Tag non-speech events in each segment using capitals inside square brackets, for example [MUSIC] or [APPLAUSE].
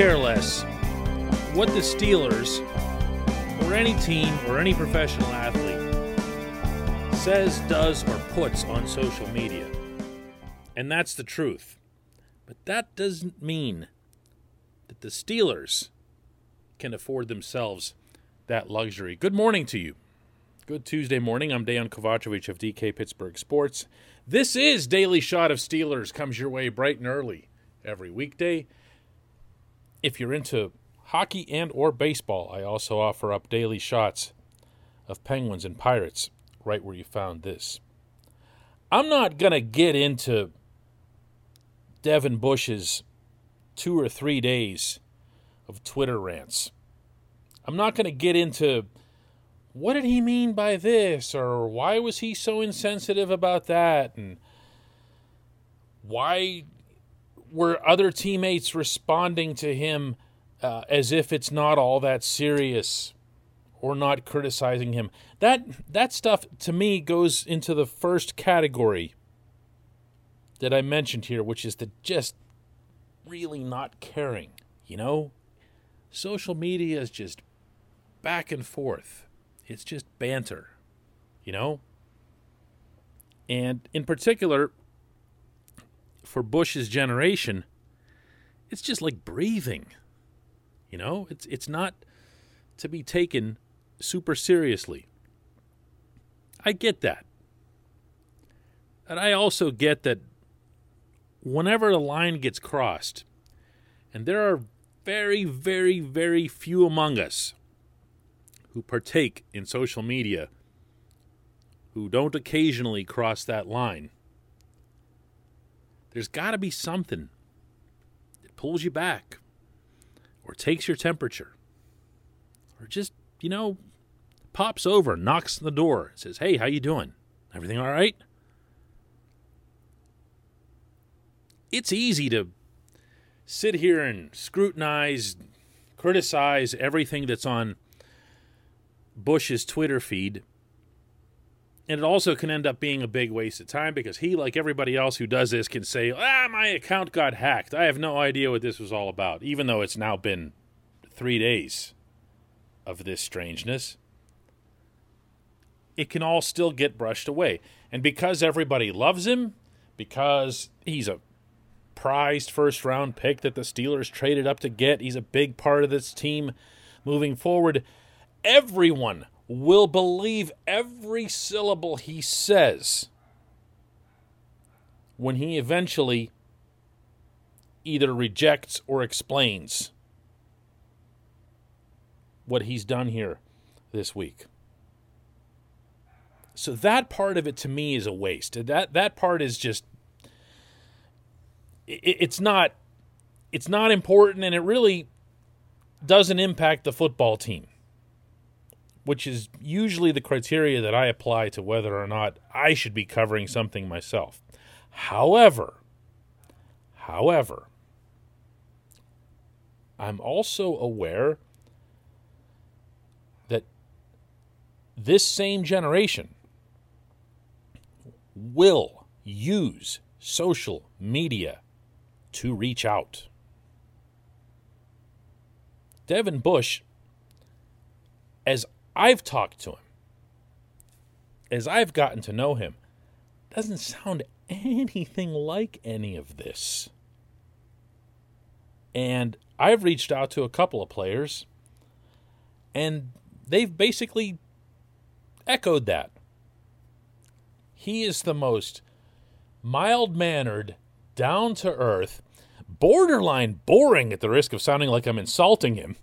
care less what the Steelers or any team or any professional athlete says, does, or puts on social media. And that's the truth. But that doesn't mean that the Steelers can afford themselves that luxury. Good morning to you. Good Tuesday morning. I'm Dejan Kovacevic of DK Pittsburgh Sports. This is Daily Shot of Steelers. Comes your way bright and early every weekday. If you're into hockey and or baseball, I also offer up daily shots of Penguins and Pirates right where you found this. I'm not going to get into Devin Bush's two or three days of Twitter rants. I'm not going to get into what did he mean by this or why was he so insensitive about that and why were other teammates responding to him uh, as if it's not all that serious or not criticizing him. That that stuff to me goes into the first category that I mentioned here, which is the just really not caring, you know? Social media is just back and forth. It's just banter, you know? And in particular, for Bush's generation, it's just like breathing. You know, it's it's not to be taken super seriously. I get that. And I also get that whenever a line gets crossed, and there are very, very, very few among us who partake in social media who don't occasionally cross that line. There's got to be something that pulls you back or takes your temperature or just, you know, pops over, knocks on the door, says, "Hey, how you doing? Everything all right?" It's easy to sit here and scrutinize, criticize everything that's on Bush's Twitter feed. And it also can end up being a big waste of time because he, like everybody else who does this, can say, ah, my account got hacked. I have no idea what this was all about, even though it's now been three days of this strangeness. It can all still get brushed away. And because everybody loves him, because he's a prized first round pick that the Steelers traded up to get, he's a big part of this team moving forward everyone will believe every syllable he says when he eventually either rejects or explains what he's done here this week. So that part of it to me is a waste. That that part is just it, it's not it's not important and it really doesn't impact the football team which is usually the criteria that I apply to whether or not I should be covering something myself. However, however, I'm also aware that this same generation will use social media to reach out. Devin Bush, as I've talked to him, as I've gotten to know him, doesn't sound anything like any of this. And I've reached out to a couple of players, and they've basically echoed that. He is the most mild mannered, down to earth, borderline boring at the risk of sounding like I'm insulting him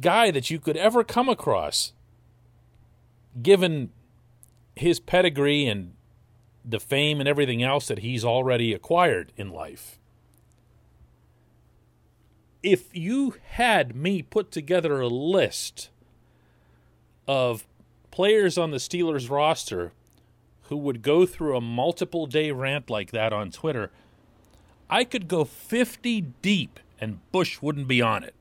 guy that you could ever come across, given his pedigree and the fame and everything else that he's already acquired in life. If you had me put together a list of players on the Steelers roster who would go through a multiple day rant like that on Twitter, I could go 50 deep and Bush wouldn't be on it.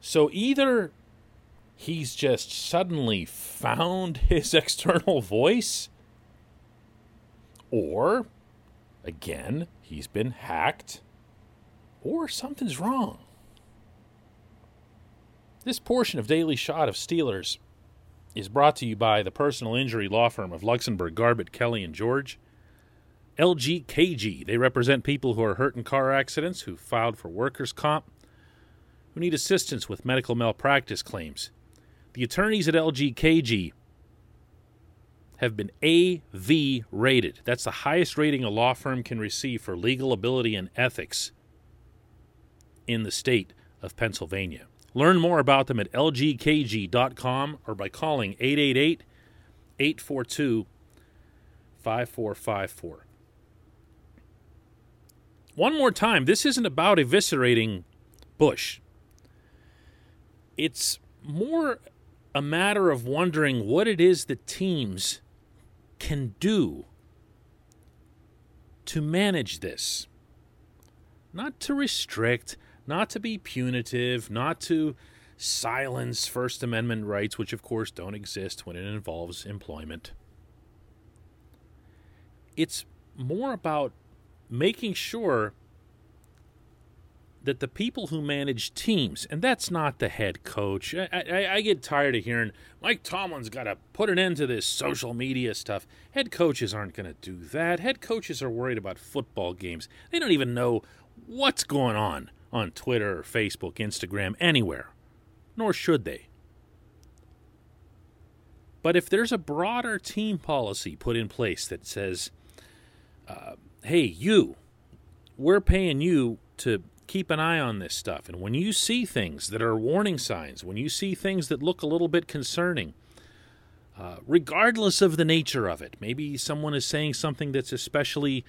So either he's just suddenly found [LAUGHS] his external voice, or Again, he's been hacked or something's wrong. This portion of Daily Shot of Steelers is brought to you by the personal injury law firm of Luxenberg, Garbett, Kelly, and George. LGKG. They represent people who are hurt in car accidents, who filed for workers' comp, who need assistance with medical malpractice claims. The attorneys at LGKG have been AV rated. That's the highest rating a law firm can receive for legal ability and ethics in the state of Pennsylvania. Learn more about them at lgkg.com or by calling 888 842 5454. One more time, this isn't about eviscerating Bush. It's more a matter of wondering what it is that teams can do to manage this. Not to restrict, not to be punitive, not to silence First Amendment rights, which of course don't exist when it involves employment. It's more about making sure that the people who manage teams, and that's not the head coach. I, I, I get tired of hearing Mike Tomlin's got to put an end to this social media stuff. Head coaches aren't going to do that. Head coaches are worried about football games. They don't even know what's going on on Twitter Facebook, Instagram, anywhere, nor should they. But if there's a broader team policy put in place that says, uh, hey, you, we're paying you to keep an eye on this stuff. And when you see things that are warning signs, when you see things that look a little bit concerning, uh, regardless of the nature of it, maybe someone is saying something that's especially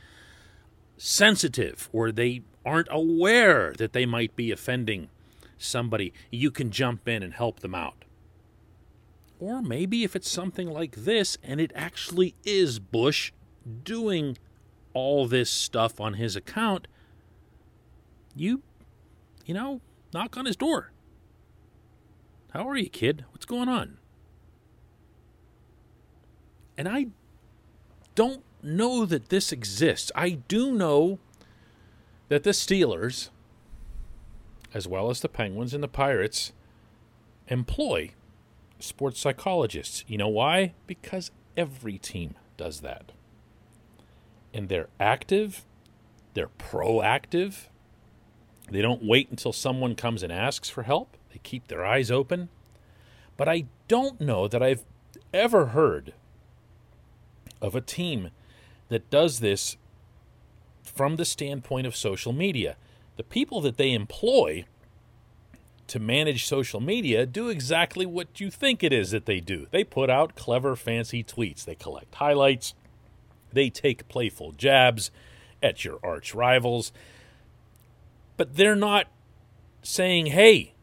sensitive or they aren't aware that they might be offending somebody, you can jump in and help them out. Or maybe if it's something like this and it actually is Bush doing all this stuff on his account, you, you know, knock on his door. How are you, kid? What's going on? And I don't know that this exists. I do know that the Steelers, as well as the Penguins and the Pirates, employ sports psychologists. You know why? Because every team does that. And they're active, they're proactive, they don't wait until someone comes and asks for help. They keep their eyes open. But I don't know that I've ever heard of a team that does this from the standpoint of social media. The people that they employ to manage social media do exactly what you think it is that they do. They put out clever, fancy tweets, they collect highlights, they take playful jabs at your arch rivals but they're not saying, hey,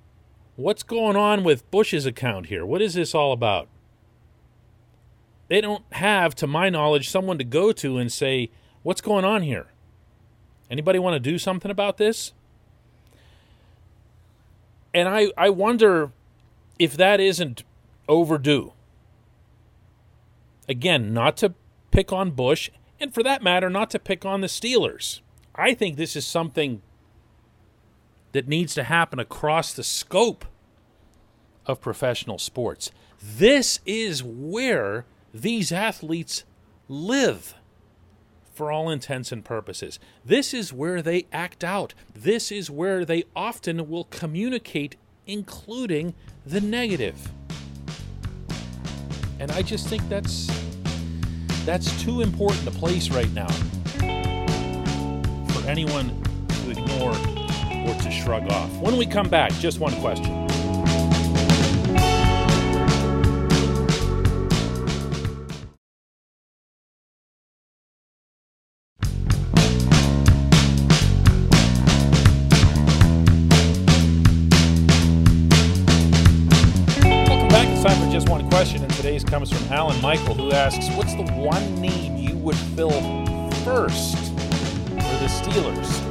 what's going on with Bush's account here? What is this all about? They don't have, to my knowledge, someone to go to and say, what's going on here? Anybody want to do something about this? And I, I wonder if that isn't overdue. Again, not to pick on Bush, and for that matter, not to pick on the Steelers. I think this is something that needs to happen across the scope of professional sports. This is where these athletes live for all intents and purposes. This is where they act out. This is where they often will communicate, including the negative. And I just think that's that's too important a place right now for anyone to ignore or to shrug off. When we come back, just one question. Welcome back. It's time for just one question, and today's comes from Alan Michael, who asks, "What's the one need you would fill first for the Steelers?"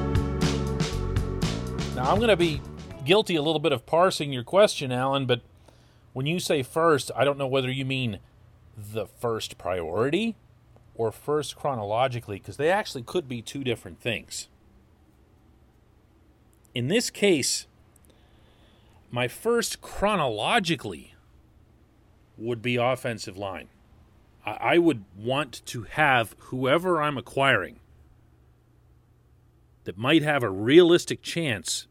Now, I'm going to be guilty a little bit of parsing your question, Alan, but when you say first, I don't know whether you mean the first priority or first chronologically because they actually could be two different things. In this case, my first chronologically would be offensive line. I would want to have whoever I'm acquiring that might have a realistic chance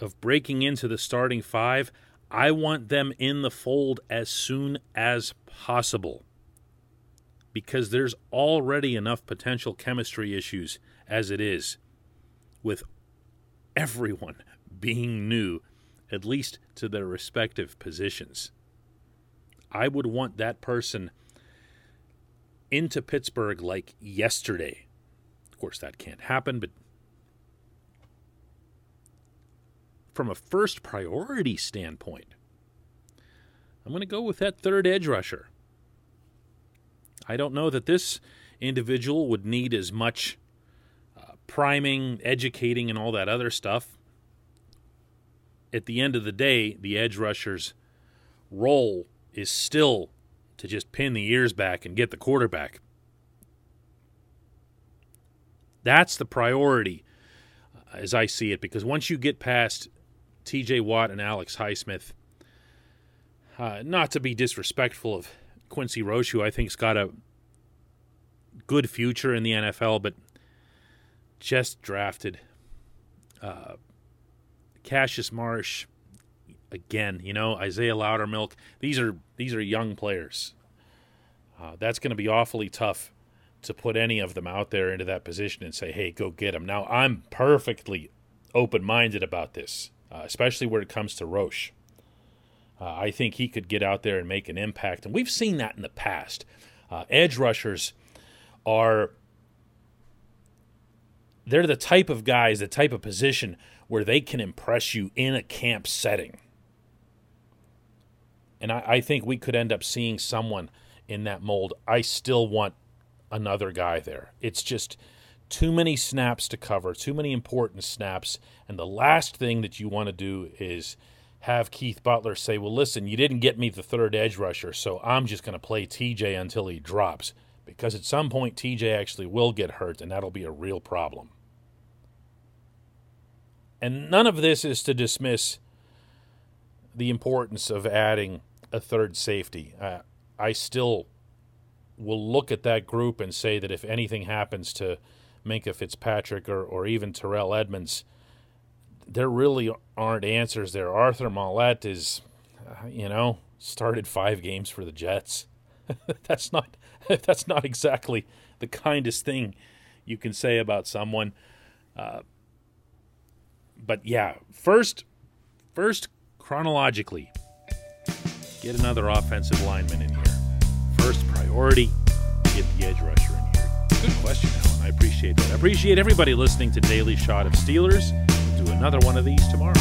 of breaking into the starting five. I want them in the fold as soon as possible because there's already enough potential chemistry issues as it is with everyone [LAUGHS] being new, at least to their respective positions. I would want that person into Pittsburgh like yesterday. Of course, that can't happen, but from a first priority standpoint, I'm going to go with that third edge rusher. I don't know that this individual would need as much uh, priming, educating, and all that other stuff. At the end of the day, the edge rusher's role is still to just pin the ears back and get the quarterback. That's the priority uh, as I see it, because once you get past TJ Watt and Alex Highsmith, uh, not to be disrespectful of Quincy Roche, who I think's got a good future in the NFL, but just drafted. Uh, Cassius Marsh, again, you know Isaiah Loudermilk. These are these are young players. Uh, that's going to be awfully tough to put any of them out there into that position and say, "Hey, go get them." Now, I'm perfectly open-minded about this, uh, especially where it comes to Roche. Uh, I think he could get out there and make an impact, and we've seen that in the past. Uh, edge rushers are they're the type of guys, the type of position where they can impress you in a camp setting. And I, I, think we could end up seeing someone in that mold. I still want another guy there. It's just too many snaps to cover, too many important snaps. And the last thing that you want to do is have Keith Butler say, Well, listen, you didn't get me the third edge rusher, so I'm just going to play TJ until he drops. Because at some point, TJ actually will get hurt, and that'll be a real problem. And none of this is to dismiss the importance of adding a third safety. Uh, I still will look at that group and say that if anything happens to Minkah Fitzpatrick or, or even Terrell Edmunds, there really aren't answers there. Arthur Maulet is, uh, you know, started five games for the Jets. [LAUGHS] that's not [LAUGHS] that's not exactly the kindest thing you can say about someone. Uh, but yeah, first, first chronologically, get another offensive lineman in here. First priority, get the edge rusher in here good question, Alan. I appreciate that. I appreciate everybody listening to Daily Shot of Steelers. We'll do another one of these tomorrow.